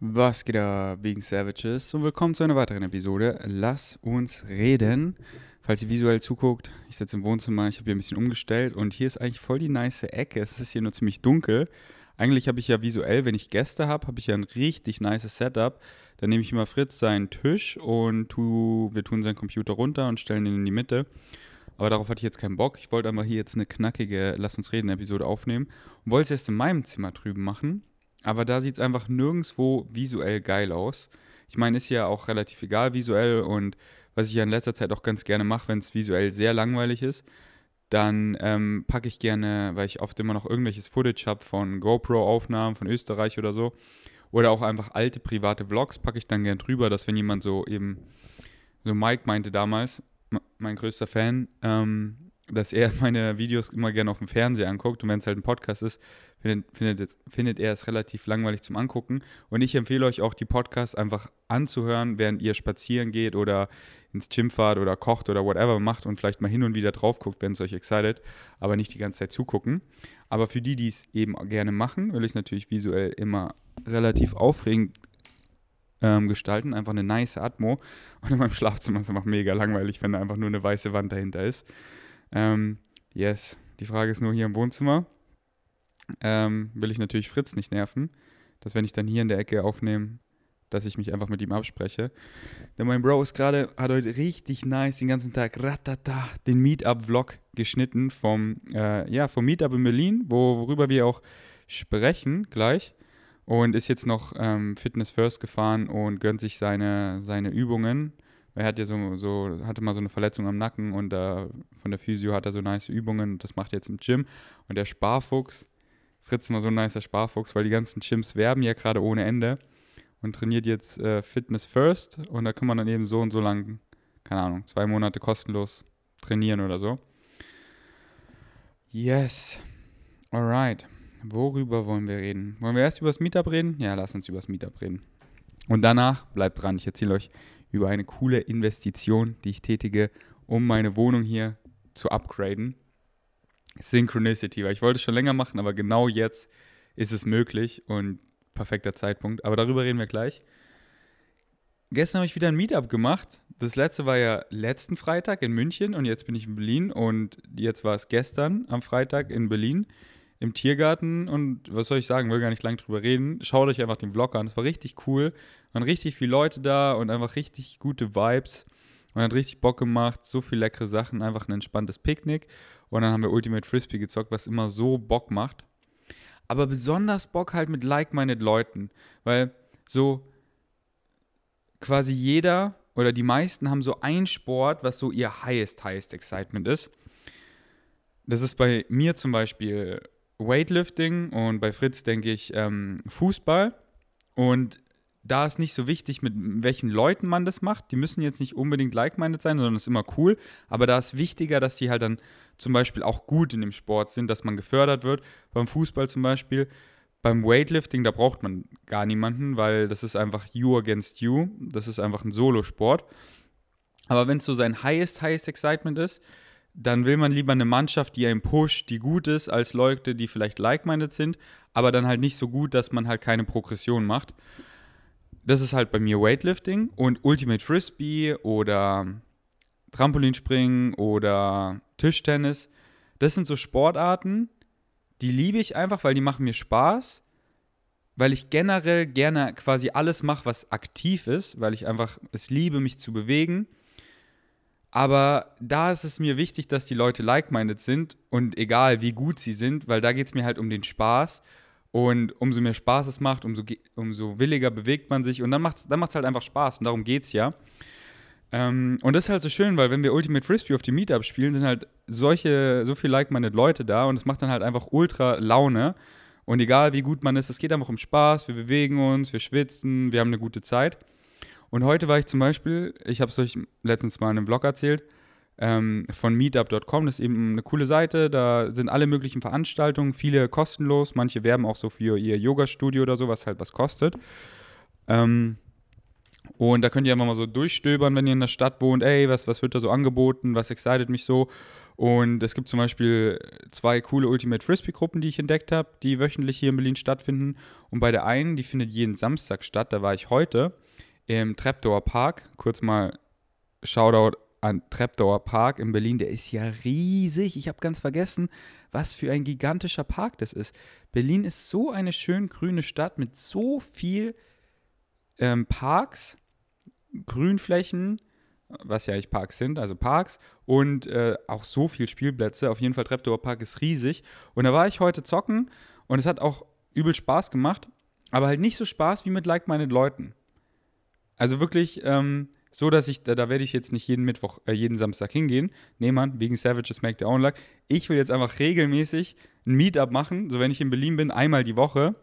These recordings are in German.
Was geht da wegen Savages und willkommen zu einer weiteren Episode. Lass uns reden. Falls ihr visuell zuguckt, ich sitze im Wohnzimmer, ich habe hier ein bisschen umgestellt und hier ist eigentlich voll die nice Ecke. Es ist hier nur ziemlich dunkel. Eigentlich habe ich ja visuell, wenn ich Gäste habe, habe ich ja ein richtig nice Setup. Dann nehme ich immer Fritz seinen Tisch und tu, wir tun seinen Computer runter und stellen ihn in die Mitte. Aber darauf hatte ich jetzt keinen Bock. Ich wollte einfach hier jetzt eine knackige Lass uns reden Episode aufnehmen und wollte es erst in meinem Zimmer drüben machen aber da sieht es einfach nirgendwo visuell geil aus. Ich meine, ist ja auch relativ egal visuell und was ich ja in letzter Zeit auch ganz gerne mache, wenn es visuell sehr langweilig ist, dann ähm, packe ich gerne, weil ich oft immer noch irgendwelches Footage habe von GoPro-Aufnahmen von Österreich oder so, oder auch einfach alte private Vlogs, packe ich dann gerne drüber, dass wenn jemand so eben, so Mike meinte damals, mein größter Fan, ähm, dass er meine Videos immer gerne auf dem Fernseher anguckt und wenn es halt ein Podcast ist, findet, findet, findet er es relativ langweilig zum Angucken. Und ich empfehle euch auch, die Podcasts einfach anzuhören, während ihr spazieren geht oder ins Gym fahrt oder kocht oder whatever macht und vielleicht mal hin und wieder drauf guckt, wenn es euch excited, aber nicht die ganze Zeit zugucken. Aber für die, die es eben gerne machen, will ich es natürlich visuell immer relativ aufregend ähm, gestalten. Einfach eine nice Atmo. Und in meinem Schlafzimmer ist es einfach mega langweilig, wenn da einfach nur eine weiße Wand dahinter ist. Ähm, yes, die Frage ist nur hier im Wohnzimmer. Ähm, will ich natürlich Fritz nicht nerven, dass wenn ich dann hier in der Ecke aufnehme, dass ich mich einfach mit ihm abspreche. Denn mein Bro ist gerade, hat heute richtig nice den ganzen Tag ratata, den Meetup-Vlog geschnitten vom, äh, ja, vom Meetup in Berlin, worüber wir auch sprechen gleich. Und ist jetzt noch ähm, Fitness First gefahren und gönnt sich seine, seine Übungen er hat ja so, so, hatte mal so eine Verletzung am Nacken und äh, von der Physio hat er so nice Übungen. Das macht er jetzt im Gym. Und der Sparfuchs, Fritz ist mal so ein nicer Sparfuchs, weil die ganzen Gyms werben ja gerade ohne Ende und trainiert jetzt äh, Fitness First. Und da kann man dann eben so und so lang, keine Ahnung, zwei Monate kostenlos trainieren oder so. Yes. Alright. Worüber wollen wir reden? Wollen wir erst über das Meetup reden? Ja, lass uns über das Meetup reden. Und danach, bleibt dran, ich erzähle euch über eine coole Investition, die ich tätige, um meine Wohnung hier zu upgraden. Synchronicity, weil ich wollte es schon länger machen, aber genau jetzt ist es möglich und perfekter Zeitpunkt. Aber darüber reden wir gleich. Gestern habe ich wieder ein Meetup gemacht. Das letzte war ja letzten Freitag in München und jetzt bin ich in Berlin und jetzt war es gestern am Freitag in Berlin im Tiergarten und was soll ich sagen, will gar nicht lange drüber reden. Schaut euch einfach den Vlog an. Es war richtig cool. Waren richtig viele Leute da und einfach richtig gute Vibes. Und hat richtig Bock gemacht, so viele leckere Sachen, einfach ein entspanntes Picknick. Und dann haben wir Ultimate Frisbee gezockt, was immer so Bock macht. Aber besonders Bock halt mit like-minded Leuten, weil so quasi jeder oder die meisten haben so ein Sport, was so ihr highest, highest Excitement ist. Das ist bei mir zum Beispiel Weightlifting und bei Fritz denke ich ähm, Fußball. Und da ist nicht so wichtig, mit welchen Leuten man das macht. Die müssen jetzt nicht unbedingt like-minded sein, sondern das ist immer cool. Aber da ist wichtiger, dass die halt dann zum Beispiel auch gut in dem Sport sind, dass man gefördert wird. Beim Fußball zum Beispiel. Beim Weightlifting, da braucht man gar niemanden, weil das ist einfach you against you. Das ist einfach ein Solosport. Aber wenn es so sein highest, highest Excitement ist, dann will man lieber eine Mannschaft, die einen pusht, die gut ist, als Leute, die vielleicht like-minded sind, aber dann halt nicht so gut, dass man halt keine Progression macht. Das ist halt bei mir Weightlifting und Ultimate Frisbee oder Trampolinspringen oder Tischtennis. Das sind so Sportarten, die liebe ich einfach, weil die machen mir Spaß, weil ich generell gerne quasi alles mache, was aktiv ist, weil ich einfach es liebe, mich zu bewegen aber da ist es mir wichtig, dass die Leute like-minded sind und egal wie gut sie sind, weil da geht es mir halt um den Spaß. Und umso mehr Spaß es macht, umso, umso williger bewegt man sich und dann macht es dann halt einfach Spaß und darum geht es ja. Ähm, und das ist halt so schön, weil wenn wir Ultimate Frisbee auf die Meetup spielen, sind halt solche, so viel like-minded Leute da und es macht dann halt einfach ultra Laune. Und egal wie gut man ist, es geht einfach um Spaß, wir bewegen uns, wir schwitzen, wir haben eine gute Zeit. Und heute war ich zum Beispiel, ich habe es euch letztens mal in einem Vlog erzählt, ähm, von meetup.com. Das ist eben eine coole Seite. Da sind alle möglichen Veranstaltungen, viele kostenlos. Manche werben auch so für ihr Yoga-Studio oder so, was halt was kostet. Ähm, Und da könnt ihr einfach mal so durchstöbern, wenn ihr in der Stadt wohnt. Ey, was, was wird da so angeboten? Was excited mich so? Und es gibt zum Beispiel zwei coole Ultimate Frisbee-Gruppen, die ich entdeckt habe, die wöchentlich hier in Berlin stattfinden. Und bei der einen, die findet jeden Samstag statt. Da war ich heute im Treptower Park. Kurz mal Shoutout an Treptower Park in Berlin. Der ist ja riesig. Ich habe ganz vergessen, was für ein gigantischer Park das ist. Berlin ist so eine schön grüne Stadt mit so viel ähm, Parks Grünflächen, was ja eigentlich Parks sind, also Parks und äh, auch so viel Spielplätze. Auf jeden Fall Treptower Park ist riesig. Und da war ich heute zocken und es hat auch übel Spaß gemacht, aber halt nicht so Spaß wie mit like-minded Leuten. Also wirklich ähm, so, dass ich, da, da werde ich jetzt nicht jeden Mittwoch, äh, jeden Samstag hingehen. Nee, Mann, wegen Savages Make Their Own Luck. Ich will jetzt einfach regelmäßig ein Meetup machen, so wenn ich in Berlin bin, einmal die Woche.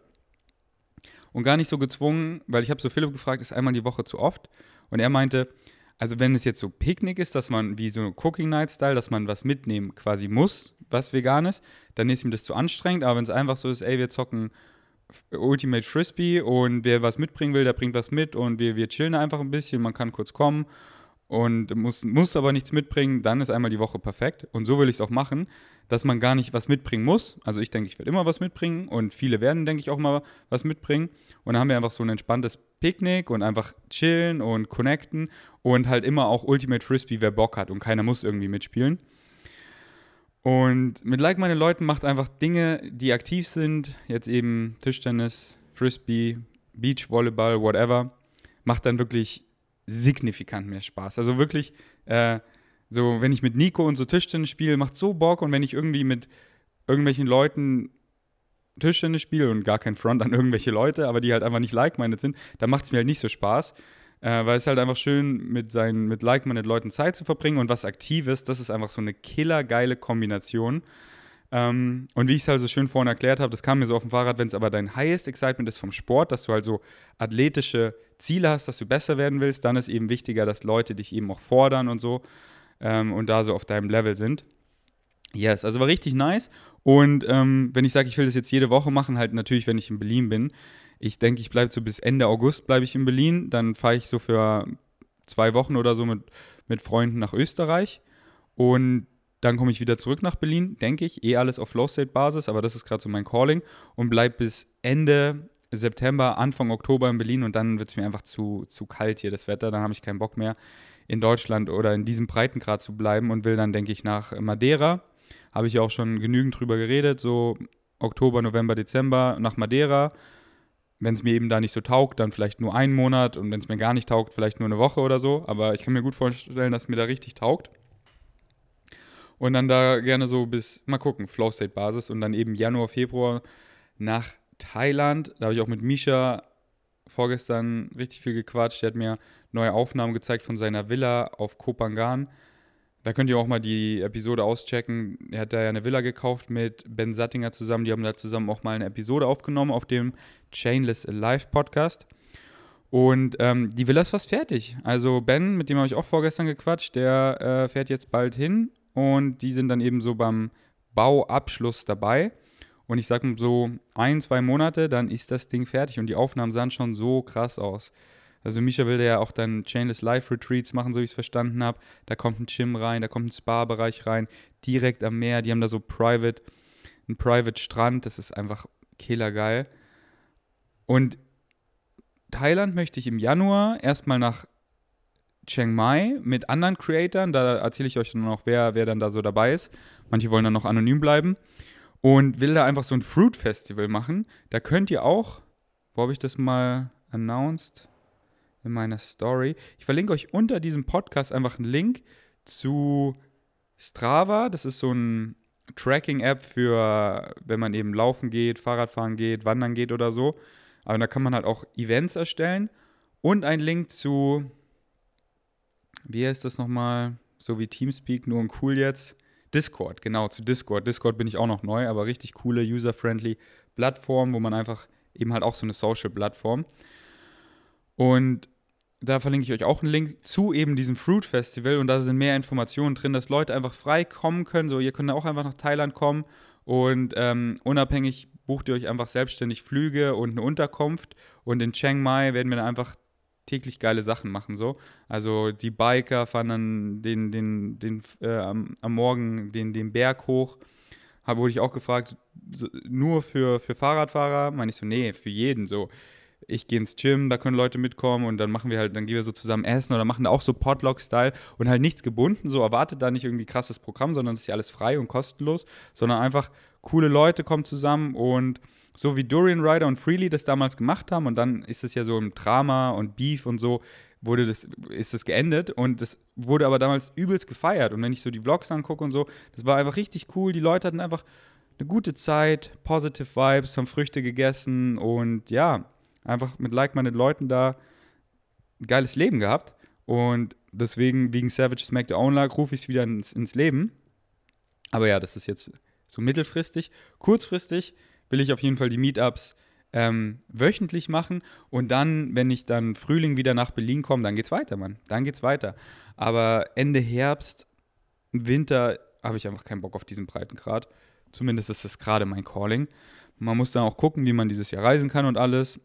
Und gar nicht so gezwungen, weil ich habe so Philipp gefragt, ist einmal die Woche zu oft? Und er meinte, also wenn es jetzt so Picknick ist, dass man wie so Cooking Night Style, dass man was mitnehmen quasi muss, was vegan ist, dann ist ihm das zu anstrengend. Aber wenn es einfach so ist, ey, wir zocken Ultimate Frisbee und wer was mitbringen will, der bringt was mit und wir, wir chillen einfach ein bisschen, man kann kurz kommen und muss, muss aber nichts mitbringen, dann ist einmal die Woche perfekt. Und so will ich es auch machen, dass man gar nicht was mitbringen muss. Also ich denke, ich werde immer was mitbringen und viele werden, denke ich, auch mal was mitbringen. Und dann haben wir einfach so ein entspanntes Picknick und einfach chillen und connecten und halt immer auch Ultimate Frisbee, wer Bock hat und keiner muss irgendwie mitspielen. Und mit Like meine Leuten macht einfach Dinge, die aktiv sind, jetzt eben Tischtennis, Frisbee, Beachvolleyball, whatever, macht dann wirklich signifikant mehr Spaß. Also wirklich, äh, so wenn ich mit Nico und so Tischtennis spiele, macht so Bock und wenn ich irgendwie mit irgendwelchen Leuten Tischtennis spiele und gar kein Front an irgendwelche Leute, aber die halt einfach nicht like-minded sind, dann macht es mir halt nicht so Spaß. Äh, weil es halt einfach schön mit seinen, mit like-minded Leuten Zeit zu verbringen und was Aktives, das ist einfach so eine killergeile Kombination. Ähm, und wie ich es halt so schön vorhin erklärt habe, das kam mir so auf dem Fahrrad, wenn es aber dein highest excitement ist vom Sport, dass du halt so athletische Ziele hast, dass du besser werden willst, dann ist eben wichtiger, dass Leute dich eben auch fordern und so ähm, und da so auf deinem Level sind. Yes, also war richtig nice. Und ähm, wenn ich sage, ich will das jetzt jede Woche machen, halt natürlich, wenn ich in Berlin bin. Ich denke, ich bleibe so bis Ende August bleibe ich in Berlin. Dann fahre ich so für zwei Wochen oder so mit, mit Freunden nach Österreich. Und dann komme ich wieder zurück nach Berlin, denke ich. Eh alles auf Low-State-Basis, aber das ist gerade so mein Calling. Und bleibe bis Ende September, Anfang Oktober in Berlin. Und dann wird es mir einfach zu, zu kalt hier, das Wetter. Dann habe ich keinen Bock mehr, in Deutschland oder in diesem Breitengrad zu bleiben und will dann, denke ich, nach Madeira habe ich ja auch schon genügend drüber geredet, so Oktober, November, Dezember nach Madeira. Wenn es mir eben da nicht so taugt, dann vielleicht nur einen Monat und wenn es mir gar nicht taugt, vielleicht nur eine Woche oder so. Aber ich kann mir gut vorstellen, dass es mir da richtig taugt. Und dann da gerne so bis, mal gucken, Flow State Basis und dann eben Januar, Februar nach Thailand. Da habe ich auch mit Misha vorgestern richtig viel gequatscht. Der hat mir neue Aufnahmen gezeigt von seiner Villa auf Kopangan. Da könnt ihr auch mal die Episode auschecken. Er hat da ja eine Villa gekauft mit Ben Sattinger zusammen. Die haben da zusammen auch mal eine Episode aufgenommen auf dem Chainless Live Podcast. Und ähm, die Villa ist fast fertig. Also Ben, mit dem habe ich auch vorgestern gequatscht, der äh, fährt jetzt bald hin und die sind dann eben so beim Bauabschluss dabei. Und ich sage so ein, zwei Monate, dann ist das Ding fertig und die Aufnahmen sahen schon so krass aus. Also Misha will ja auch dann Chainless Life Retreats machen, so wie ich es verstanden habe. Da kommt ein Gym rein, da kommt ein Spa-Bereich rein, direkt am Meer. Die haben da so Private, einen Private Strand. Das ist einfach killergeil. Und Thailand möchte ich im Januar erstmal nach Chiang Mai mit anderen Creatoren. Da erzähle ich euch dann noch, wer, wer dann da so dabei ist. Manche wollen dann noch anonym bleiben. Und will da einfach so ein Fruit Festival machen. Da könnt ihr auch, wo habe ich das mal announced? In meiner Story. Ich verlinke euch unter diesem Podcast einfach einen Link zu Strava. Das ist so ein Tracking-App für, wenn man eben laufen geht, Fahrradfahren geht, wandern geht oder so. Aber da kann man halt auch Events erstellen. Und ein Link zu, wie heißt das nochmal? So wie Teamspeak, nur ein cool jetzt. Discord, genau, zu Discord. Discord bin ich auch noch neu, aber richtig coole, user-friendly Plattform, wo man einfach eben halt auch so eine Social-Plattform. Und da verlinke ich euch auch einen Link zu eben diesem Fruit Festival und da sind mehr Informationen drin, dass Leute einfach frei kommen können. So, ihr könnt auch einfach nach Thailand kommen und ähm, unabhängig bucht ihr euch einfach selbstständig Flüge und eine Unterkunft. Und in Chiang Mai werden wir dann einfach täglich geile Sachen machen. So. Also die Biker fahren dann den, den, den, äh, am, am Morgen den, den Berg hoch. Wurde ich auch gefragt, nur für, für Fahrradfahrer? Meine ich so, nee, für jeden. So, ich gehe ins Gym, da können Leute mitkommen und dann machen wir halt, dann gehen wir so zusammen essen oder machen da auch so Potluck-Style und halt nichts gebunden, so erwartet da nicht irgendwie krasses Programm, sondern das ist ja alles frei und kostenlos, sondern einfach coole Leute kommen zusammen und so wie Dorian Ryder und Freely das damals gemacht haben und dann ist es ja so im Drama und Beef und so wurde das, ist das geendet und das wurde aber damals übelst gefeiert und wenn ich so die Vlogs angucke und so, das war einfach richtig cool, die Leute hatten einfach eine gute Zeit, positive Vibes, haben Früchte gegessen und ja, einfach mit like-minded Leuten da ein geiles Leben gehabt. Und deswegen, wegen Savage Smack the Lag, rufe ich es wieder ins, ins Leben. Aber ja, das ist jetzt so mittelfristig. Kurzfristig will ich auf jeden Fall die Meetups ähm, wöchentlich machen. Und dann, wenn ich dann Frühling wieder nach Berlin komme, dann geht's weiter, Mann. Dann geht's weiter. Aber Ende Herbst, Winter habe ich einfach keinen Bock auf diesen Breitengrad. Zumindest ist das gerade mein Calling. Man muss dann auch gucken, wie man dieses Jahr reisen kann und alles.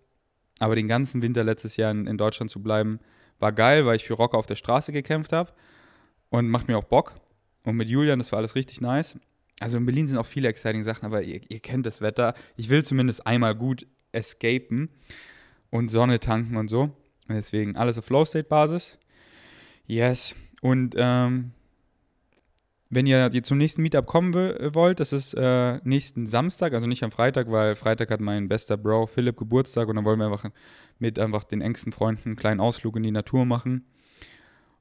Aber den ganzen Winter letztes Jahr in, in Deutschland zu bleiben, war geil, weil ich für Rocker auf der Straße gekämpft habe. Und macht mir auch Bock. Und mit Julian, das war alles richtig nice. Also in Berlin sind auch viele exciting Sachen, aber ihr, ihr kennt das Wetter. Ich will zumindest einmal gut escapen und Sonne tanken und so. Und deswegen alles auf Flow-State-Basis. Yes. Und ähm, wenn ihr zum nächsten Meetup kommen wollt, das ist äh, nächsten Samstag, also nicht am Freitag, weil Freitag hat mein bester Bro Philipp Geburtstag und dann wollen wir einfach mit einfach den engsten Freunden einen kleinen Ausflug in die Natur machen.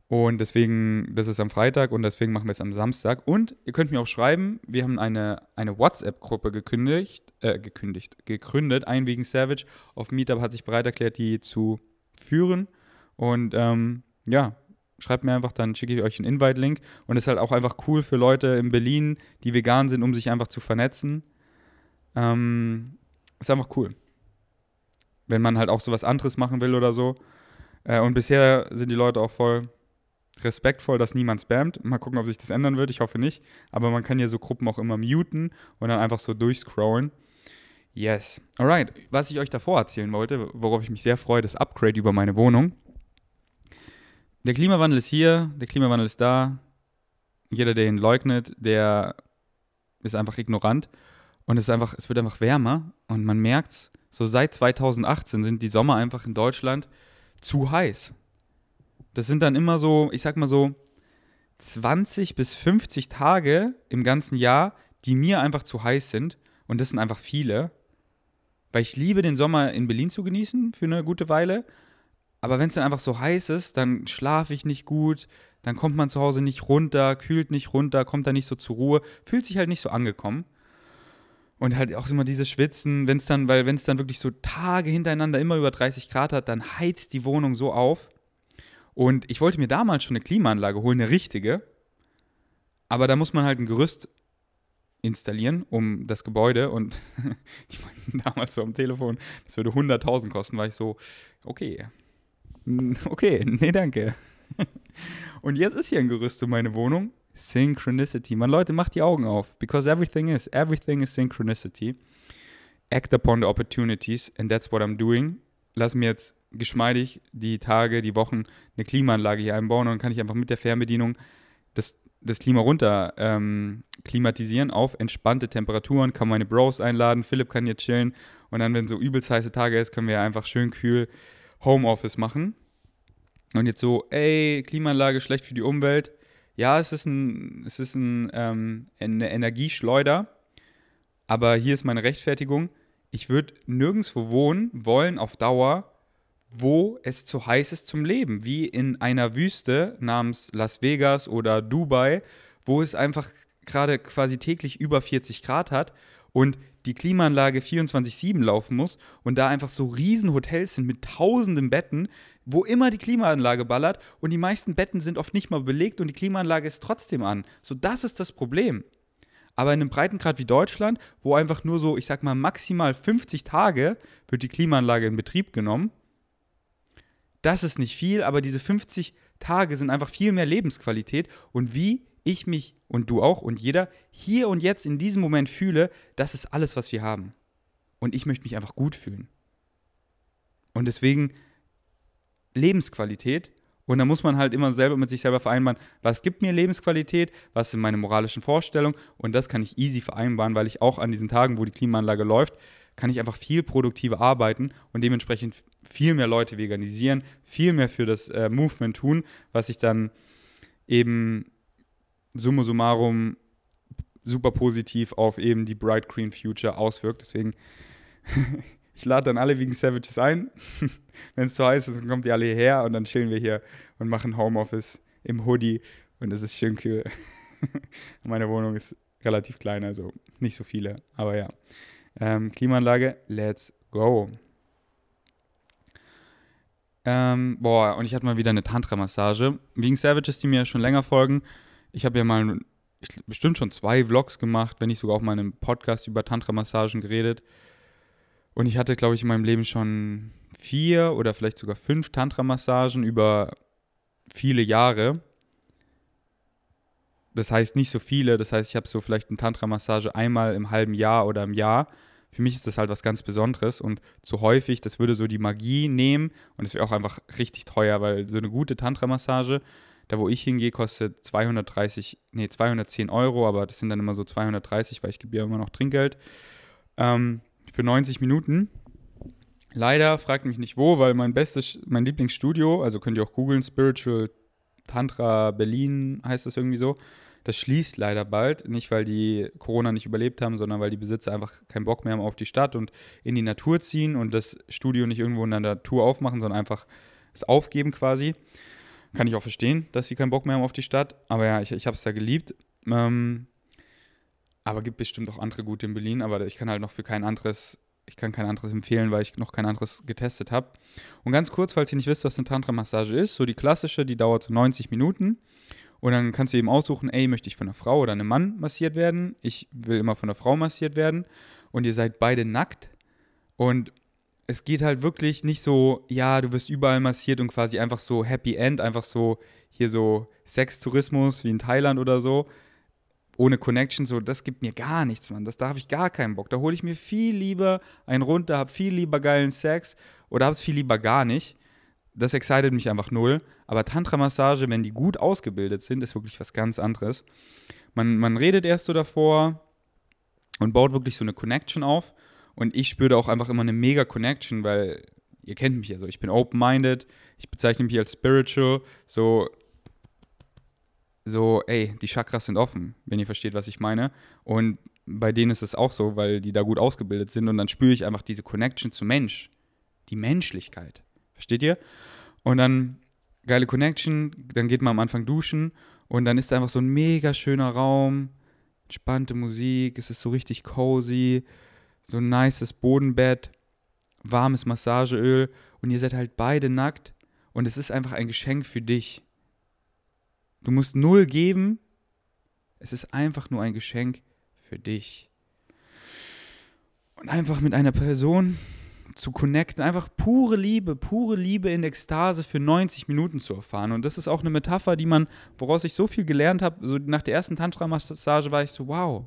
Und deswegen, das ist am Freitag und deswegen machen wir es am Samstag. Und ihr könnt mir auch schreiben, wir haben eine, eine WhatsApp-Gruppe gekündigt, äh, gekündigt, gegründet, ein wegen Savage. Auf Meetup hat sich bereit erklärt, die zu führen. Und ähm, ja, schreibt mir einfach, dann schicke ich euch einen Invite-Link. Und es ist halt auch einfach cool für Leute in Berlin, die vegan sind, um sich einfach zu vernetzen. Ähm, ist einfach cool. Wenn man halt auch so was anderes machen will oder so. Äh, und bisher sind die Leute auch voll respektvoll, dass niemand spammt. Mal gucken, ob sich das ändern wird. Ich hoffe nicht. Aber man kann ja so Gruppen auch immer muten und dann einfach so durchscrollen. Yes. Alright. Was ich euch davor erzählen wollte, worauf ich mich sehr freue, das Upgrade über meine Wohnung der Klimawandel ist hier, der Klimawandel ist da. Jeder, der ihn leugnet, der ist einfach ignorant. Und es ist einfach, es wird einfach wärmer und man merkt es, so seit 2018 sind die Sommer einfach in Deutschland zu heiß. Das sind dann immer so, ich sag mal so, 20 bis 50 Tage im ganzen Jahr, die mir einfach zu heiß sind. Und das sind einfach viele. Weil ich liebe den Sommer in Berlin zu genießen für eine gute Weile. Aber wenn es dann einfach so heiß ist, dann schlafe ich nicht gut, dann kommt man zu Hause nicht runter, kühlt nicht runter, kommt da nicht so zur Ruhe, fühlt sich halt nicht so angekommen. Und halt auch immer dieses Schwitzen, wenn es dann, weil wenn es dann wirklich so Tage hintereinander immer über 30 Grad hat, dann heizt die Wohnung so auf. Und ich wollte mir damals schon eine Klimaanlage holen, eine richtige. Aber da muss man halt ein Gerüst installieren, um das Gebäude. Und die meinten damals so am Telefon, das würde 100.000 kosten, war ich so, okay, Okay, nee, danke. Und jetzt ist hier ein Gerüst um meine Wohnung. Synchronicity. Man, Leute, macht die Augen auf. Because everything is. Everything is synchronicity. Act upon the opportunities. And that's what I'm doing. Lass mir jetzt geschmeidig die Tage, die Wochen eine Klimaanlage hier einbauen und dann kann ich einfach mit der Fernbedienung das, das Klima runter ähm, klimatisieren auf entspannte Temperaturen, kann meine Bros einladen, Philipp kann hier chillen und dann, wenn so übelst heiße Tage ist, können wir einfach schön kühl Homeoffice machen. Und jetzt so, ey, Klimaanlage schlecht für die Umwelt. Ja, es ist, ein, es ist ein, ähm, eine Energieschleuder, aber hier ist meine Rechtfertigung. Ich würde nirgendwo wohnen wollen auf Dauer, wo es zu heiß ist zum Leben, wie in einer Wüste namens Las Vegas oder Dubai, wo es einfach gerade quasi täglich über 40 Grad hat und die Klimaanlage 24-7 laufen muss und da einfach so riesen Hotels sind mit tausenden Betten, wo immer die Klimaanlage ballert und die meisten Betten sind oft nicht mal belegt und die Klimaanlage ist trotzdem an. So, das ist das Problem. Aber in einem Breitengrad wie Deutschland, wo einfach nur so, ich sag mal, maximal 50 Tage wird die Klimaanlage in Betrieb genommen, das ist nicht viel, aber diese 50 Tage sind einfach viel mehr Lebensqualität. Und wie ich mich und du auch und jeder hier und jetzt in diesem Moment fühle, das ist alles, was wir haben. Und ich möchte mich einfach gut fühlen. Und deswegen Lebensqualität. Und da muss man halt immer selber mit sich selber vereinbaren, was gibt mir Lebensqualität, was sind meine moralischen Vorstellungen. Und das kann ich easy vereinbaren, weil ich auch an diesen Tagen, wo die Klimaanlage läuft, kann ich einfach viel produktiver arbeiten und dementsprechend viel mehr Leute veganisieren, viel mehr für das äh, Movement tun, was sich dann eben summa summarum super positiv auf eben die Bright Green Future auswirkt. Deswegen, ich lade dann alle wegen Savages ein. Wenn es zu heiß ist, dann kommt ihr alle hierher und dann chillen wir hier und machen Homeoffice im Hoodie und es ist schön kühl. Meine Wohnung ist relativ klein, also nicht so viele, aber ja. Ähm, Klimaanlage, let's go. Ähm, boah, und ich hatte mal wieder eine Tantra-Massage. Wegen Savages, die mir schon länger folgen. Ich habe ja mal ich, bestimmt schon zwei Vlogs gemacht, wenn nicht sogar auch mal in einem Podcast über Tantra-Massagen geredet. Und ich hatte, glaube ich, in meinem Leben schon vier oder vielleicht sogar fünf Tantra-Massagen über viele Jahre. Das heißt nicht so viele, das heißt, ich habe so vielleicht eine Tantra-Massage einmal im halben Jahr oder im Jahr für mich ist das halt was ganz Besonderes und zu häufig, das würde so die Magie nehmen und es wäre auch einfach richtig teuer, weil so eine gute Tantra-Massage, da wo ich hingehe, kostet 230, nee, 210 Euro, aber das sind dann immer so 230, weil ich gebe ja immer noch Trinkgeld ähm, für 90 Minuten. Leider, fragt mich nicht wo, weil mein bestes, mein Lieblingsstudio, also könnt ihr auch googeln, Spiritual Tantra Berlin heißt das irgendwie so, das schließt leider bald, nicht weil die Corona nicht überlebt haben, sondern weil die Besitzer einfach keinen Bock mehr haben auf die Stadt und in die Natur ziehen und das Studio nicht irgendwo in der Natur aufmachen, sondern einfach es aufgeben quasi. Kann ich auch verstehen, dass sie keinen Bock mehr haben auf die Stadt. Aber ja, ich, ich habe es da geliebt. Ähm, aber gibt bestimmt auch andere gute in Berlin. Aber ich kann halt noch für kein anderes, ich kann kein anderes empfehlen, weil ich noch kein anderes getestet habe. Und ganz kurz, falls ihr nicht wisst, was eine Tantra-Massage ist, so die klassische, die dauert so 90 Minuten. Und dann kannst du eben aussuchen, ey, möchte ich von einer Frau oder einem Mann massiert werden? Ich will immer von einer Frau massiert werden. Und ihr seid beide nackt. Und es geht halt wirklich nicht so, ja, du wirst überall massiert und quasi einfach so Happy End, einfach so hier so Sextourismus wie in Thailand oder so. Ohne Connection, so, das gibt mir gar nichts, Mann. Das, da habe ich gar keinen Bock. Da hole ich mir viel lieber einen runter, habe viel lieber geilen Sex oder habe es viel lieber gar nicht das excited mich einfach null. Aber Tantra-Massage, wenn die gut ausgebildet sind, ist wirklich was ganz anderes. Man, man redet erst so davor und baut wirklich so eine Connection auf. Und ich spüre auch einfach immer eine mega Connection, weil ihr kennt mich ja so. Ich bin open-minded, ich bezeichne mich als spiritual. So, so, ey, die Chakras sind offen, wenn ihr versteht, was ich meine. Und bei denen ist es auch so, weil die da gut ausgebildet sind. Und dann spüre ich einfach diese Connection zum Mensch, die Menschlichkeit. Versteht ihr? Und dann geile Connection, dann geht man am Anfang duschen und dann ist da einfach so ein mega schöner Raum, entspannte Musik, es ist so richtig cozy, so ein nices Bodenbett, warmes Massageöl und ihr seid halt beide nackt und es ist einfach ein Geschenk für dich. Du musst null geben, es ist einfach nur ein Geschenk für dich. Und einfach mit einer Person, zu connecten, einfach pure Liebe, pure Liebe in Ekstase für 90 Minuten zu erfahren. Und das ist auch eine Metapher, die man, woraus ich so viel gelernt habe. So nach der ersten Tantra-Massage war ich so, wow,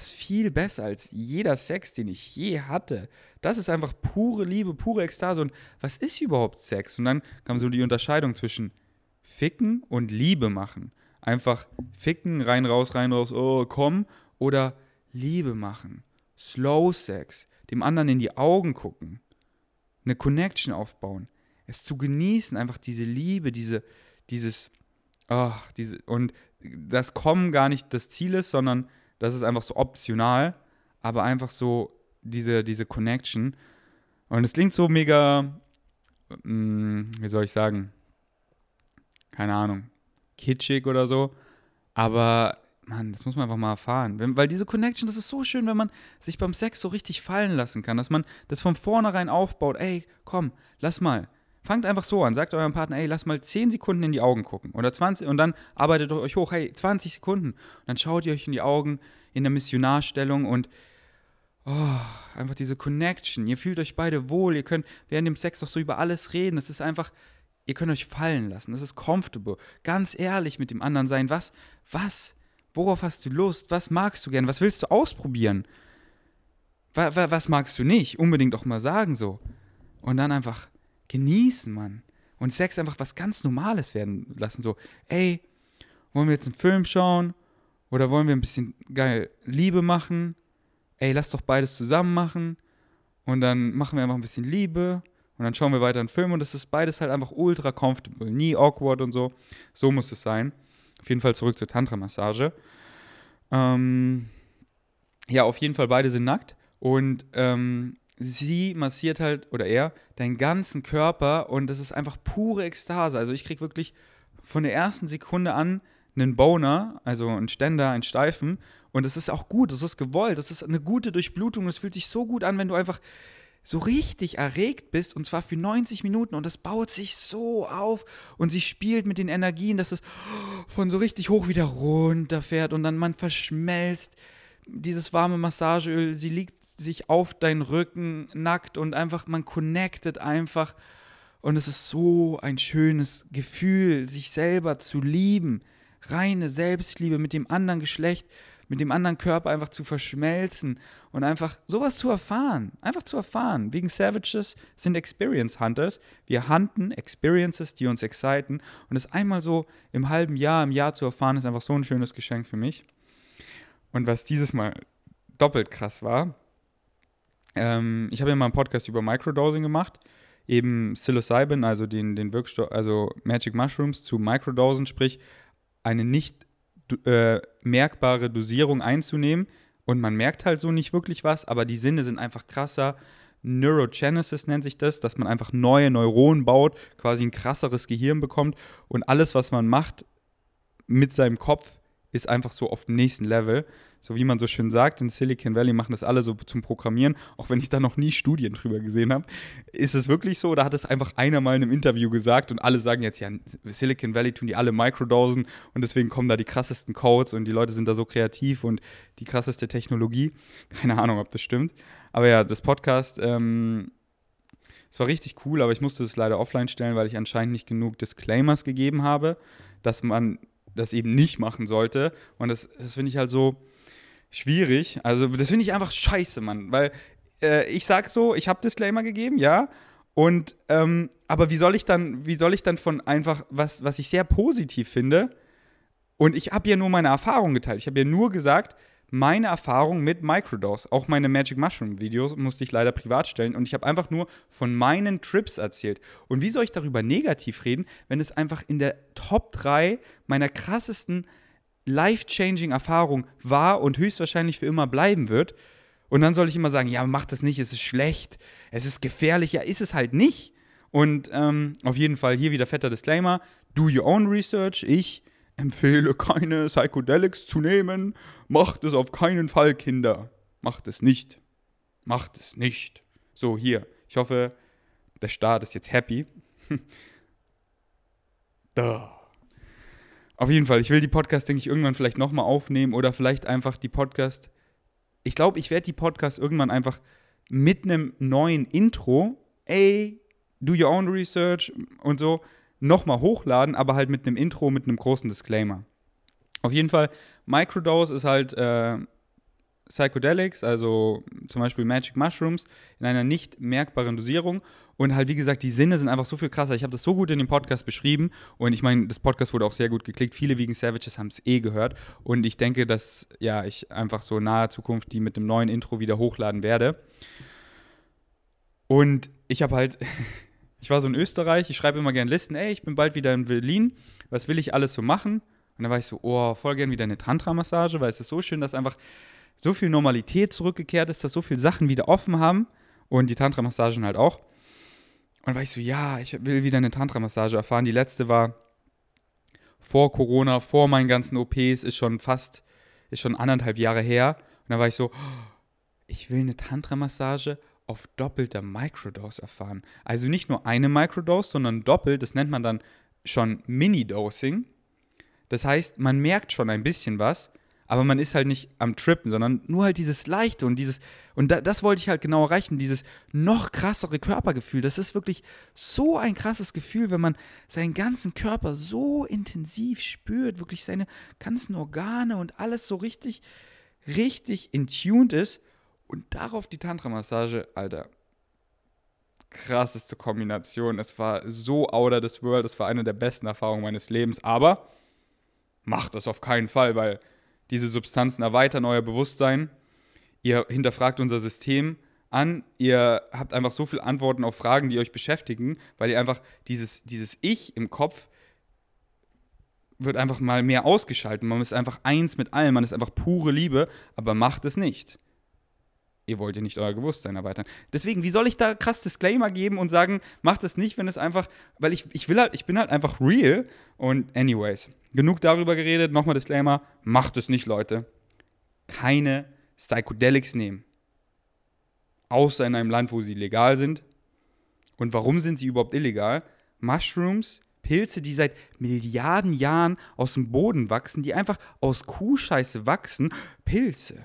ist viel besser als jeder Sex, den ich je hatte. Das ist einfach pure Liebe, pure Ekstase. Und was ist überhaupt Sex? Und dann kam so die Unterscheidung zwischen Ficken und Liebe machen. Einfach ficken, rein, raus, rein, raus, oh, komm. Oder Liebe machen. Slow Sex dem anderen in die Augen gucken, eine Connection aufbauen, es zu genießen, einfach diese Liebe, diese, dieses, oh, diese, und das Kommen gar nicht das Ziel ist, sondern das ist einfach so optional, aber einfach so diese, diese Connection. Und es klingt so mega, hm, wie soll ich sagen, keine Ahnung, kitschig oder so, aber Mann, das muss man einfach mal erfahren. Wenn, weil diese Connection, das ist so schön, wenn man sich beim Sex so richtig fallen lassen kann, dass man das von vornherein aufbaut. Ey, komm, lass mal. Fangt einfach so an, sagt eurem Partner, ey, lass mal 10 Sekunden in die Augen gucken. Oder 20 und dann arbeitet euch hoch, hey, 20 Sekunden. Und dann schaut ihr euch in die Augen in der Missionarstellung und oh, einfach diese Connection. Ihr fühlt euch beide wohl, ihr könnt während dem Sex doch so über alles reden. Das ist einfach, ihr könnt euch fallen lassen. Das ist comfortable. Ganz ehrlich mit dem anderen sein. Was, was Worauf hast du Lust? Was magst du gern? Was willst du ausprobieren? Was magst du nicht? Unbedingt auch mal sagen so. Und dann einfach genießen, Mann. und Sex einfach was ganz Normales werden lassen. So, ey, wollen wir jetzt einen Film schauen? Oder wollen wir ein bisschen geil Liebe machen? Ey, lass doch beides zusammen machen. Und dann machen wir einfach ein bisschen Liebe. Und dann schauen wir weiter einen Film. Und das ist beides halt einfach ultra comfortable. Nie awkward und so. So muss es sein. Auf jeden Fall zurück zur Tantra-Massage. Ähm, ja, auf jeden Fall beide sind nackt. Und ähm, sie massiert halt, oder er, deinen ganzen Körper und das ist einfach pure Ekstase. Also ich krieg wirklich von der ersten Sekunde an einen Boner, also einen Ständer, einen Steifen. Und das ist auch gut, das ist gewollt, das ist eine gute Durchblutung. Es fühlt sich so gut an, wenn du einfach so richtig erregt bist und zwar für 90 Minuten und das baut sich so auf und sie spielt mit den Energien, dass es von so richtig hoch wieder runterfährt und dann man verschmelzt dieses warme Massageöl, sie liegt sich auf deinen Rücken nackt und einfach, man connectet einfach. Und es ist so ein schönes Gefühl, sich selber zu lieben. Reine Selbstliebe mit dem anderen Geschlecht, mit dem anderen Körper einfach zu verschmelzen und einfach sowas zu erfahren. Einfach zu erfahren. Wegen Savages sind Experience Hunters. Wir hunten Experiences, die uns exciten. Und es einmal so im halben Jahr, im Jahr zu erfahren, ist einfach so ein schönes Geschenk für mich. Und was dieses Mal doppelt krass war, ähm, ich habe ja mal einen Podcast über Microdosing gemacht, eben Psilocybin, also den, den Wirkstoff, also Magic Mushrooms zu Microdosen, sprich eine nicht äh, merkbare Dosierung einzunehmen. Und man merkt halt so nicht wirklich was, aber die Sinne sind einfach krasser. Neurogenesis nennt sich das, dass man einfach neue Neuronen baut, quasi ein krasseres Gehirn bekommt und alles, was man macht mit seinem Kopf, ist einfach so auf dem nächsten Level so wie man so schön sagt, in Silicon Valley machen das alle so zum Programmieren, auch wenn ich da noch nie Studien drüber gesehen habe. Ist es wirklich so oder hat es einfach einer mal in einem Interview gesagt und alle sagen jetzt, ja, Silicon Valley tun die alle Microdosen und deswegen kommen da die krassesten Codes und die Leute sind da so kreativ und die krasseste Technologie. Keine Ahnung, ob das stimmt. Aber ja, das Podcast, ähm, es war richtig cool, aber ich musste es leider offline stellen, weil ich anscheinend nicht genug Disclaimers gegeben habe, dass man das eben nicht machen sollte. Und das, das finde ich halt so, schwierig. Also das finde ich einfach scheiße, Mann. Weil äh, ich sag so, ich habe Disclaimer gegeben, ja. Und ähm, aber wie soll ich dann, wie soll ich dann von einfach was, was ich sehr positiv finde? Und ich habe ja nur meine Erfahrung geteilt. Ich habe ja nur gesagt, meine Erfahrung mit Microdose, auch meine Magic Mushroom Videos musste ich leider privat stellen und ich habe einfach nur von meinen Trips erzählt. Und wie soll ich darüber negativ reden, wenn es einfach in der Top 3 meiner krassesten life-changing Erfahrung war und höchstwahrscheinlich für immer bleiben wird. Und dann soll ich immer sagen, ja, mach das nicht, es ist schlecht, es ist gefährlich. Ja, ist es halt nicht. Und ähm, auf jeden Fall hier wieder fetter Disclaimer: Do your own research. Ich empfehle keine Psychedelics zu nehmen. Macht es auf keinen Fall, Kinder. Macht es nicht. Macht es nicht. So, hier. Ich hoffe, der Staat ist jetzt happy. da. Auf jeden Fall, ich will die Podcast, denke ich, irgendwann vielleicht nochmal aufnehmen oder vielleicht einfach die Podcast. Ich glaube, ich werde die Podcast irgendwann einfach mit einem neuen Intro, ey, do your own research und so, nochmal hochladen, aber halt mit einem Intro, mit einem großen Disclaimer. Auf jeden Fall, Microdose ist halt äh, Psychedelics, also zum Beispiel Magic Mushrooms, in einer nicht merkbaren Dosierung. Und halt, wie gesagt, die Sinne sind einfach so viel krasser. Ich habe das so gut in dem Podcast beschrieben. Und ich meine, das Podcast wurde auch sehr gut geklickt. Viele Vegan Savages haben es eh gehört. Und ich denke, dass ja, ich einfach so in naher Zukunft die mit dem neuen Intro wieder hochladen werde. Und ich habe halt, ich war so in Österreich, ich schreibe immer gerne Listen, ey, ich bin bald wieder in Berlin, was will ich alles so machen? Und dann war ich so, oh, voll gern wieder eine Tantra-Massage, weil es ist so schön, dass einfach so viel Normalität zurückgekehrt ist, dass so viele Sachen wieder offen haben und die Tantra-Massagen halt auch. Und war ich so, ja, ich will wieder eine Tantra-Massage erfahren. Die letzte war vor Corona, vor meinen ganzen OPs, ist schon fast, ist schon anderthalb Jahre her. Und dann war ich so, ich will eine Tantra-Massage auf doppelter Microdose erfahren. Also nicht nur eine Microdose, sondern doppelt. Das nennt man dann schon Mini-Dosing. Das heißt, man merkt schon ein bisschen was, aber man ist halt nicht am Trippen, sondern nur halt dieses Leichte und dieses, und da, das wollte ich halt genau erreichen, dieses noch krassere Körpergefühl. Das ist wirklich so ein krasses Gefühl, wenn man seinen ganzen Körper so intensiv spürt, wirklich seine ganzen Organe und alles so richtig, richtig in tuned ist und darauf die Tantra-Massage, Alter. krasseste Kombination. Es war so out of this world. Es war eine der besten Erfahrungen meines Lebens. Aber macht das auf keinen Fall, weil diese Substanzen erweitern euer Bewusstsein. Ihr hinterfragt unser System an. Ihr habt einfach so viele Antworten auf Fragen, die euch beschäftigen, weil ihr einfach dieses, dieses Ich im Kopf wird einfach mal mehr ausgeschaltet. Man ist einfach eins mit allem. Man ist einfach pure Liebe, aber macht es nicht ihr wollt ja nicht euer Bewusstsein erweitern. Deswegen, wie soll ich da krass Disclaimer geben und sagen, macht es nicht, wenn es einfach, weil ich, ich will halt, ich bin halt einfach real. Und anyways, genug darüber geredet, nochmal Disclaimer, macht es nicht, Leute. Keine Psychedelics nehmen. Außer in einem Land, wo sie legal sind. Und warum sind sie überhaupt illegal? Mushrooms, Pilze, die seit Milliarden Jahren aus dem Boden wachsen, die einfach aus Kuhscheiße wachsen. Pilze,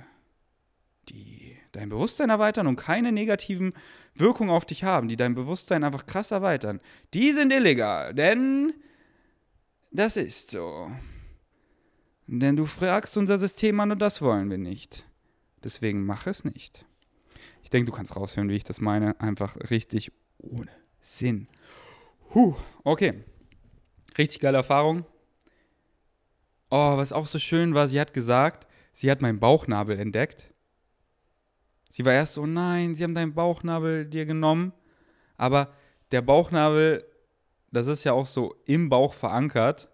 die dein Bewusstsein erweitern und keine negativen Wirkungen auf dich haben, die dein Bewusstsein einfach krass erweitern, die sind illegal, denn das ist so. Denn du fragst unser System an und das wollen wir nicht. Deswegen mach es nicht. Ich denke, du kannst raushören, wie ich das meine. Einfach richtig ohne Sinn. Huh, okay. Richtig geile Erfahrung. Oh, was auch so schön war, sie hat gesagt, sie hat meinen Bauchnabel entdeckt. Sie war erst so, nein, sie haben deinen Bauchnabel dir genommen. Aber der Bauchnabel, das ist ja auch so im Bauch verankert,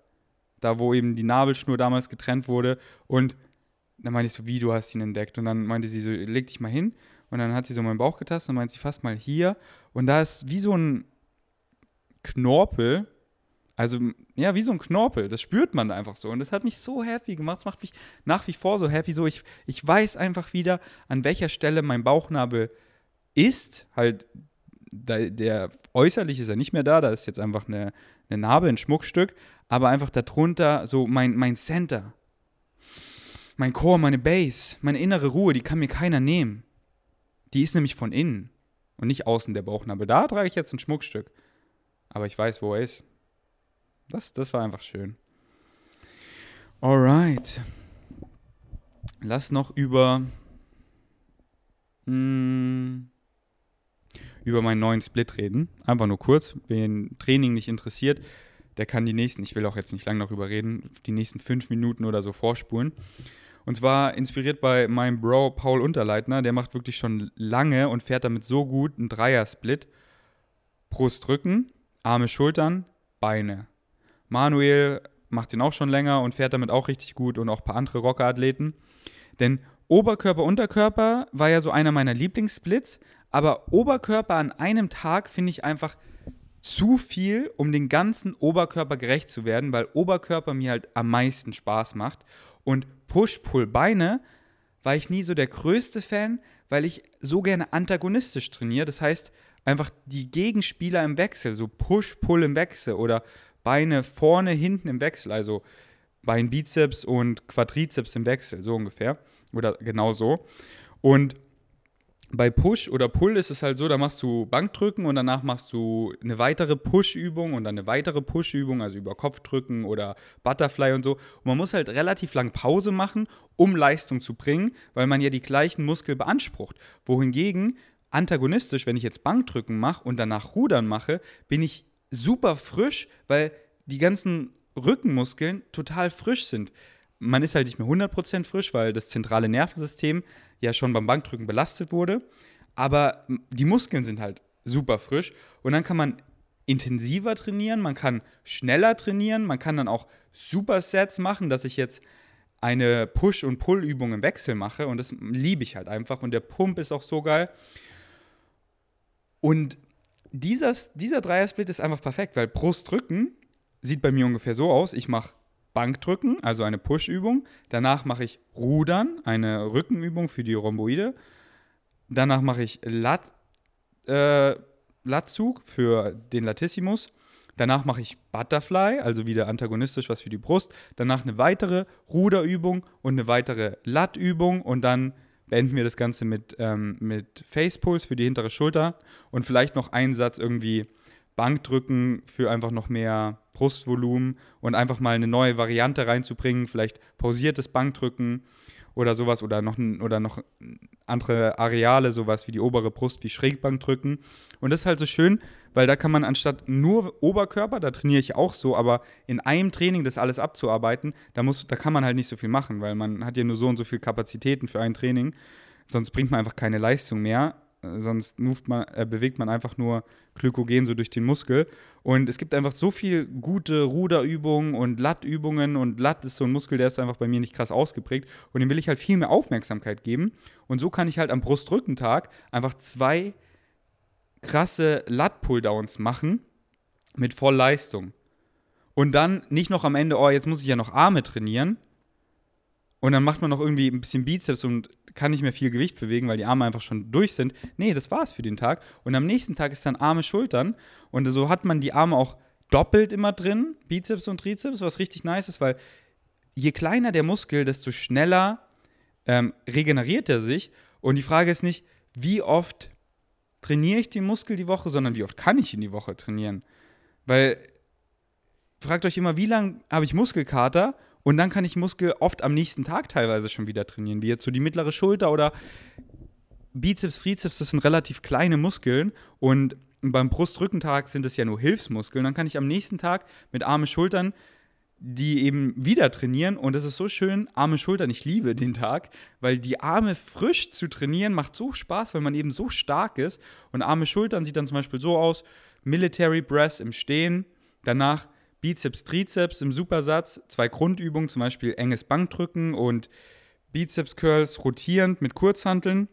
da wo eben die Nabelschnur damals getrennt wurde. Und dann meinte ich so, wie, du hast ihn entdeckt? Und dann meinte sie so, leg dich mal hin. Und dann hat sie so meinen Bauch getastet und meinte sie, fast mal hier. Und da ist wie so ein Knorpel, also, ja, wie so ein Knorpel. Das spürt man einfach so. Und das hat mich so happy gemacht. Das macht mich nach wie vor so happy. So, ich, ich weiß einfach wieder, an welcher Stelle mein Bauchnabel ist. Halt, der, der äußerlich ist ja nicht mehr da. Da ist jetzt einfach eine, eine Narbe, ein Schmuckstück. Aber einfach darunter so mein, mein Center. Mein Core, meine Base, meine innere Ruhe, die kann mir keiner nehmen. Die ist nämlich von innen und nicht außen der Bauchnabel. Da trage ich jetzt ein Schmuckstück. Aber ich weiß, wo er ist. Das, das war einfach schön. Alright. Lass noch über. Hm, über meinen neuen Split reden. Einfach nur kurz. Wen Training nicht interessiert, der kann die nächsten, ich will auch jetzt nicht lange darüber reden, die nächsten fünf Minuten oder so vorspulen. Und zwar inspiriert bei meinem Bro Paul Unterleitner, der macht wirklich schon lange und fährt damit so gut einen Dreier-Split. Brust, Rücken, Arme, Schultern, Beine. Manuel macht den auch schon länger und fährt damit auch richtig gut und auch ein paar andere Rockerathleten. Denn Oberkörper, Unterkörper war ja so einer meiner Lieblingssplits, aber Oberkörper an einem Tag finde ich einfach zu viel, um den ganzen Oberkörper gerecht zu werden, weil Oberkörper mir halt am meisten Spaß macht. Und Push-Pull-Beine war ich nie so der größte Fan, weil ich so gerne antagonistisch trainiere. Das heißt, einfach die Gegenspieler im Wechsel, so Push-Pull im Wechsel oder Beine vorne, hinten im Wechsel, also Bein, Bizeps und Quadrizeps im Wechsel, so ungefähr. Oder genau so. Und bei Push oder Pull ist es halt so, da machst du Bankdrücken und danach machst du eine weitere Push-Übung und dann eine weitere Push-Übung, also über Kopfdrücken oder Butterfly und so. Und man muss halt relativ lang Pause machen, um Leistung zu bringen, weil man ja die gleichen Muskel beansprucht. Wohingegen antagonistisch, wenn ich jetzt Bankdrücken mache und danach Rudern mache, bin ich super frisch, weil die ganzen Rückenmuskeln total frisch sind. Man ist halt nicht mehr 100% frisch, weil das zentrale Nervensystem ja schon beim Bankdrücken belastet wurde. Aber die Muskeln sind halt super frisch. Und dann kann man intensiver trainieren, man kann schneller trainieren, man kann dann auch Supersets machen, dass ich jetzt eine Push- und Pull-Übung im Wechsel mache. Und das liebe ich halt einfach. Und der Pump ist auch so geil. Und dieser, dieser Dreiersplit ist einfach perfekt, weil Brustdrücken sieht bei mir ungefähr so aus. Ich mache Bankdrücken, also eine Push-Übung. Danach mache ich Rudern, eine Rückenübung für die Rhomboide. Danach mache ich Lat, äh, Latzug für den Latissimus. Danach mache ich Butterfly, also wieder antagonistisch was für die Brust. Danach eine weitere Ruderübung und eine weitere Lattübung und dann beenden wir das Ganze mit, ähm, mit Facepulls für die hintere Schulter und vielleicht noch einen Satz irgendwie Bankdrücken für einfach noch mehr Brustvolumen und einfach mal eine neue Variante reinzubringen, vielleicht pausiertes Bankdrücken oder sowas oder noch, oder noch andere Areale, sowas wie die obere Brust, wie Schrägbank drücken. Und das ist halt so schön, weil da kann man anstatt nur Oberkörper, da trainiere ich auch so, aber in einem Training das alles abzuarbeiten, da, muss, da kann man halt nicht so viel machen, weil man hat ja nur so und so viel Kapazitäten für ein Training. Sonst bringt man einfach keine Leistung mehr. Sonst man, äh, bewegt man einfach nur Glykogen so durch den Muskel. Und es gibt einfach so viel gute Ruderübungen und Lattübungen. Und Latt ist so ein Muskel, der ist einfach bei mir nicht krass ausgeprägt. Und dem will ich halt viel mehr Aufmerksamkeit geben. Und so kann ich halt am Brustrückentag einfach zwei krasse Lat-Pulldowns machen mit Vollleistung. Und dann nicht noch am Ende, oh, jetzt muss ich ja noch Arme trainieren. Und dann macht man noch irgendwie ein bisschen Bizeps und kann nicht mehr viel Gewicht bewegen, weil die Arme einfach schon durch sind. Nee, das war's für den Tag. Und am nächsten Tag ist dann Arme, Schultern. Und so hat man die Arme auch doppelt immer drin, Bizeps und Trizeps, was richtig nice ist, weil je kleiner der Muskel, desto schneller ähm, regeneriert er sich. Und die Frage ist nicht, wie oft trainiere ich den Muskel die Woche, sondern wie oft kann ich ihn die Woche trainieren? Weil fragt euch immer, wie lange habe ich Muskelkater und dann kann ich Muskel oft am nächsten Tag teilweise schon wieder trainieren, wie jetzt so die mittlere Schulter oder Bizeps, Trizeps, das sind relativ kleine Muskeln. Und beim Brustrückentag sind es ja nur Hilfsmuskeln. Dann kann ich am nächsten Tag mit Arme, Schultern die eben wieder trainieren. Und es ist so schön, Arme, Schultern, ich liebe den Tag, weil die Arme frisch zu trainieren macht so Spaß, weil man eben so stark ist. Und Arme, Schultern sieht dann zum Beispiel so aus, Military Press im Stehen, danach Bizeps, Trizeps im Supersatz, zwei Grundübungen, zum Beispiel enges Bankdrücken und Bizeps Curls rotierend mit Kurzhanteln.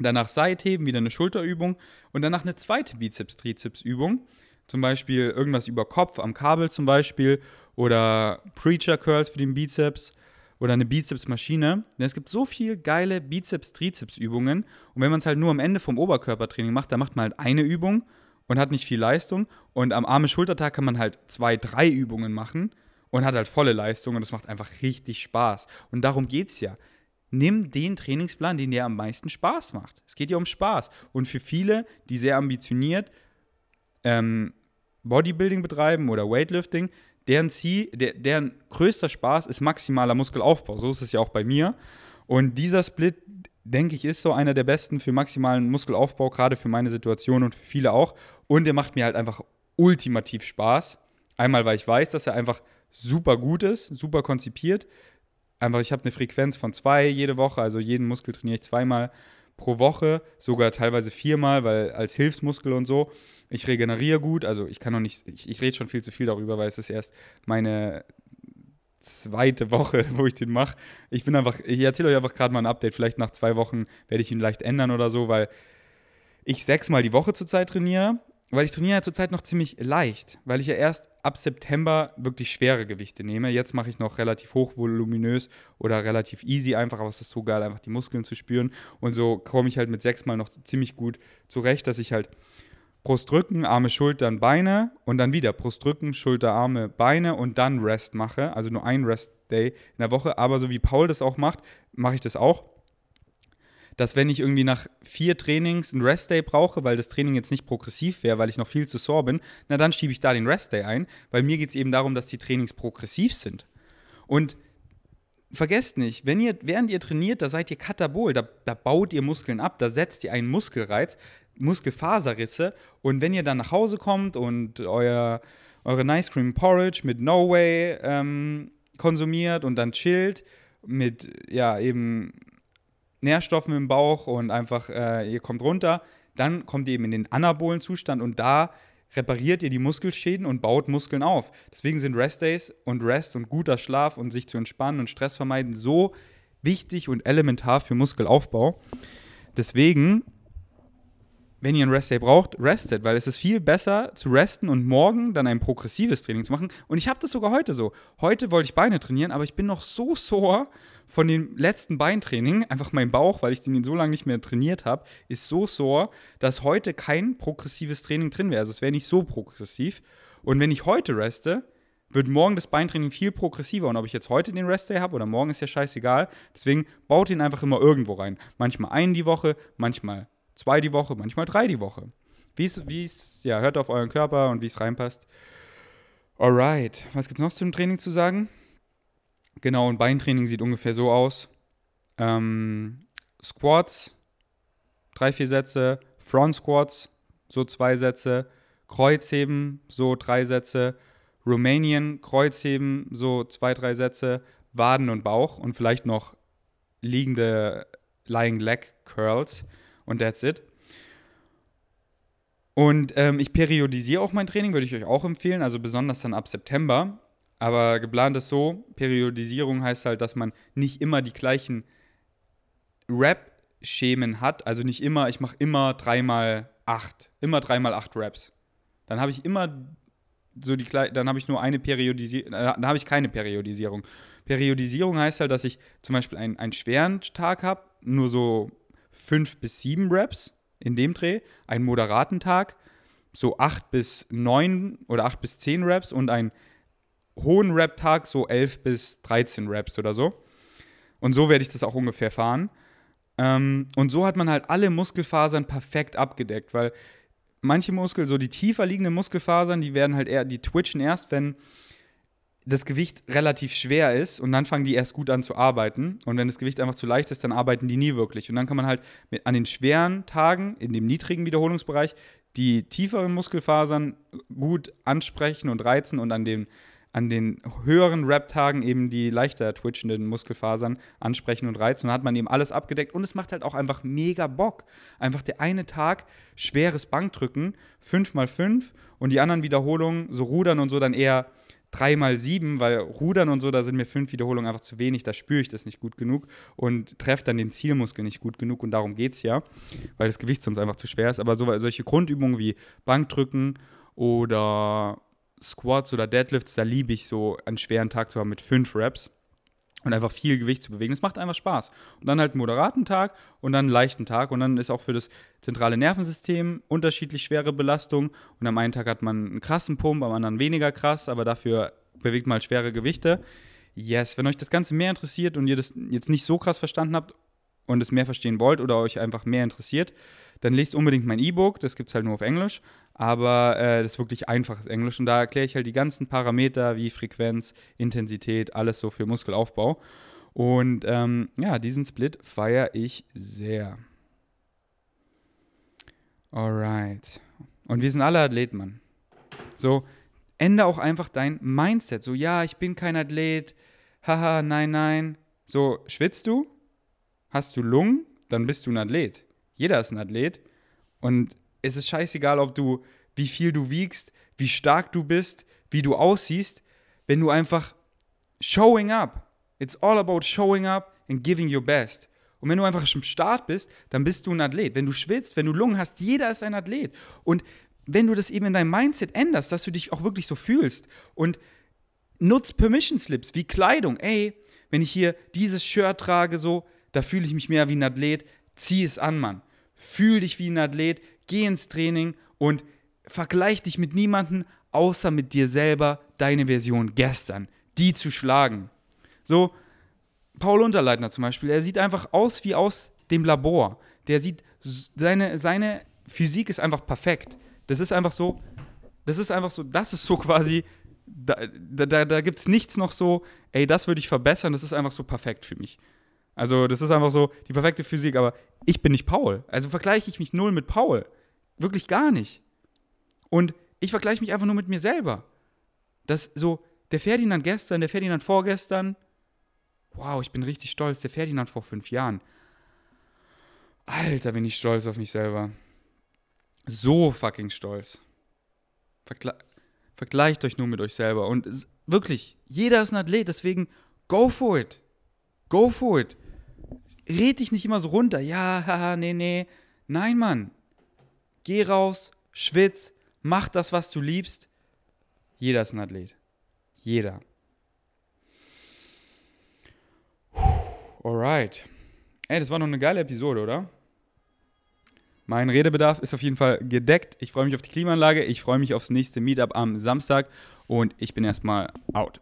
Danach Seitheben, wieder eine Schulterübung und danach eine zweite Bizeps-Trizeps-Übung. Zum Beispiel irgendwas über Kopf am Kabel zum Beispiel oder Preacher Curls für den Bizeps oder eine Bizepsmaschine. Denn es gibt so viele geile Bizeps-Trizeps-Übungen und wenn man es halt nur am Ende vom Oberkörpertraining macht, dann macht man halt eine Übung und hat nicht viel Leistung und am Arme-Schultertag kann man halt zwei, drei Übungen machen und hat halt volle Leistung und das macht einfach richtig Spaß. Und darum geht es ja. Nimm den Trainingsplan, den dir am meisten Spaß macht. Es geht ja um Spaß. Und für viele, die sehr ambitioniert ähm, Bodybuilding betreiben oder Weightlifting, deren Ziel, der, deren größter Spaß ist maximaler Muskelaufbau. So ist es ja auch bei mir. Und dieser Split, denke ich, ist so einer der besten für maximalen Muskelaufbau, gerade für meine Situation und für viele auch. Und der macht mir halt einfach ultimativ Spaß. Einmal, weil ich weiß, dass er einfach super gut ist, super konzipiert. Einfach, ich habe eine Frequenz von zwei jede Woche, also jeden Muskel trainiere ich zweimal pro Woche, sogar teilweise viermal, weil als Hilfsmuskel und so. Ich regeneriere gut, also ich kann noch nicht, ich, ich rede schon viel zu viel darüber, weil es ist erst meine zweite Woche, wo ich den mache. Ich bin einfach, ich erzähle euch einfach gerade mal ein Update. Vielleicht nach zwei Wochen werde ich ihn leicht ändern oder so, weil ich sechsmal die Woche zurzeit trainiere. Weil ich trainiere ja zurzeit noch ziemlich leicht, weil ich ja erst ab September wirklich schwere Gewichte nehme. Jetzt mache ich noch relativ hochvoluminös oder relativ easy einfach, aber es ist so geil, einfach die Muskeln zu spüren. Und so komme ich halt mit sechsmal noch ziemlich gut zurecht, dass ich halt Brustrücken, Arme, Schultern, Beine und dann wieder Brustrücken, Schulter, Arme, Beine und dann Rest mache. Also nur ein Rest-Day in der Woche. Aber so wie Paul das auch macht, mache ich das auch. Dass wenn ich irgendwie nach vier Trainings einen Rest-Day brauche, weil das Training jetzt nicht progressiv wäre, weil ich noch viel zu sore bin, na dann schiebe ich da den Rest-Day ein. Weil mir geht es eben darum, dass die Trainings progressiv sind. Und vergesst nicht, wenn ihr, während ihr trainiert, da seid ihr katabol, da, da baut ihr Muskeln ab, da setzt ihr einen Muskelreiz, Muskelfaserrisse. Und wenn ihr dann nach Hause kommt und euer, eure Nice Cream Porridge mit No Way ähm, konsumiert und dann chillt mit, ja, eben Nährstoffen im Bauch und einfach, äh, ihr kommt runter, dann kommt ihr eben in den anabolen Zustand und da repariert ihr die Muskelschäden und baut Muskeln auf. Deswegen sind Rest-Days und Rest und guter Schlaf und sich zu entspannen und Stress vermeiden so wichtig und elementar für Muskelaufbau. Deswegen wenn ihr einen Rest-Day braucht, restet, weil es ist viel besser zu resten und morgen dann ein progressives Training zu machen. Und ich habe das sogar heute so. Heute wollte ich Beine trainieren, aber ich bin noch so sore von dem letzten Beintraining. Einfach mein Bauch, weil ich den so lange nicht mehr trainiert habe, ist so sore, dass heute kein progressives Training drin wäre. Also es wäre nicht so progressiv. Und wenn ich heute reste, wird morgen das Beintraining viel progressiver. Und ob ich jetzt heute den Rest-Day habe oder morgen, ist ja scheißegal. Deswegen baut ihn einfach immer irgendwo rein. Manchmal einen die Woche, manchmal zwei die Woche, manchmal drei die Woche. Wie es, ja, hört auf euren Körper und wie es reinpasst. Alright, was gibt es noch zum Training zu sagen? Genau, ein Beintraining sieht ungefähr so aus. ähm, Squats, drei, vier Sätze, Front Squats, so zwei Sätze, Kreuzheben, so drei Sätze, Romanian Kreuzheben, so zwei, drei Sätze, Waden und Bauch und vielleicht noch liegende Lying Leg Curls und that's it. Und ähm, ich periodisiere auch mein Training, würde ich euch auch empfehlen, also besonders dann ab September. Aber geplant ist so, Periodisierung heißt halt, dass man nicht immer die gleichen Rap-Schemen hat. Also nicht immer, ich mache immer dreimal acht, immer dreimal acht Raps. Dann habe ich immer so die dann habe ich nur eine Periodisierung, äh, dann habe ich keine Periodisierung. Periodisierung heißt halt, dass ich zum Beispiel einen, einen schweren Tag habe, nur so fünf bis sieben Raps in dem Dreh, einen moderaten Tag, so acht bis neun oder acht bis zehn Raps und einen hohen Rap-Tag, so elf bis 13 Raps oder so. Und so werde ich das auch ungefähr fahren. Ähm, und so hat man halt alle Muskelfasern perfekt abgedeckt, weil manche Muskeln, so die tiefer liegenden Muskelfasern, die werden halt eher, die twitchen erst, wenn das Gewicht relativ schwer ist und dann fangen die erst gut an zu arbeiten. Und wenn das Gewicht einfach zu leicht ist, dann arbeiten die nie wirklich. Und dann kann man halt mit, an den schweren Tagen, in dem niedrigen Wiederholungsbereich, die tieferen Muskelfasern gut ansprechen und reizen und an den, an den höheren Rap-Tagen eben die leichter twitchenden Muskelfasern ansprechen und reizen. Und dann hat man eben alles abgedeckt und es macht halt auch einfach mega Bock. Einfach der eine Tag schweres Bankdrücken, 5 mal 5 und die anderen Wiederholungen, so Rudern und so, dann eher 3 mal 7, weil Rudern und so, da sind mir fünf Wiederholungen einfach zu wenig, da spüre ich das nicht gut genug und treffe dann den Zielmuskel nicht gut genug und darum geht es ja, weil das Gewicht sonst einfach zu schwer ist. Aber so, solche Grundübungen wie Bankdrücken oder Squats oder Deadlifts, da liebe ich so einen schweren Tag zu haben mit fünf Reps und einfach viel Gewicht zu bewegen. Das macht einfach Spaß. Und dann halt einen moderaten Tag und dann einen leichten Tag. Und dann ist auch für das zentrale Nervensystem unterschiedlich schwere Belastung. Und am einen Tag hat man einen krassen Pump, am anderen weniger krass, aber dafür bewegt man halt schwere Gewichte. Yes, wenn euch das Ganze mehr interessiert und ihr das jetzt nicht so krass verstanden habt und es mehr verstehen wollt oder euch einfach mehr interessiert, dann lest unbedingt mein E-Book. Das gibt es halt nur auf Englisch. Aber äh, das ist wirklich einfaches Englisch. Und da erkläre ich halt die ganzen Parameter wie Frequenz, Intensität, alles so für Muskelaufbau. Und ähm, ja, diesen Split feiere ich sehr. Alright. Und wir sind alle Athleten, Mann. So, ändere auch einfach dein Mindset. So, ja, ich bin kein Athlet. Haha, nein, nein. So, schwitzt du? Hast du Lungen? Dann bist du ein Athlet. Jeder ist ein Athlet. Und es ist scheißegal, ob du, wie viel du wiegst, wie stark du bist, wie du aussiehst, wenn du einfach showing up. It's all about showing up and giving your best. Und wenn du einfach im Start bist, dann bist du ein Athlet. Wenn du schwitzt, wenn du Lungen hast, jeder ist ein Athlet. Und wenn du das eben in deinem Mindset änderst, dass du dich auch wirklich so fühlst und nutzt Permission Slips wie Kleidung. Ey, wenn ich hier dieses Shirt trage, so, da fühle ich mich mehr wie ein Athlet. Zieh es an, Mann. Fühl dich wie ein Athlet, geh ins Training und vergleich dich mit niemandem außer mit dir selber, deine Version gestern, die zu schlagen. So, Paul Unterleitner zum Beispiel, er sieht einfach aus wie aus dem Labor. Der sieht, seine, seine Physik ist einfach perfekt. Das ist einfach so, das ist einfach so, das ist so quasi, da, da, da gibt es nichts noch so, ey, das würde ich verbessern, das ist einfach so perfekt für mich. Also, das ist einfach so die perfekte Physik, aber ich bin nicht Paul. Also vergleiche ich mich null mit Paul. Wirklich gar nicht. Und ich vergleiche mich einfach nur mit mir selber. Das so, der Ferdinand gestern, der Ferdinand vorgestern, wow, ich bin richtig stolz, der Ferdinand vor fünf Jahren. Alter, bin ich stolz auf mich selber. So fucking stolz. Vergle vergleicht euch nur mit euch selber. Und wirklich, jeder ist ein Athlet, deswegen go for it. Go for it red dich nicht immer so runter. Ja, haha, nee, nee. Nein, Mann. Geh raus, schwitz, mach das, was du liebst. Jeder ist ein Athlet. Jeder. Alright. Ey, das war noch eine geile Episode, oder? Mein Redebedarf ist auf jeden Fall gedeckt. Ich freue mich auf die Klimaanlage. Ich freue mich aufs nächste Meetup am Samstag. Und ich bin erstmal out.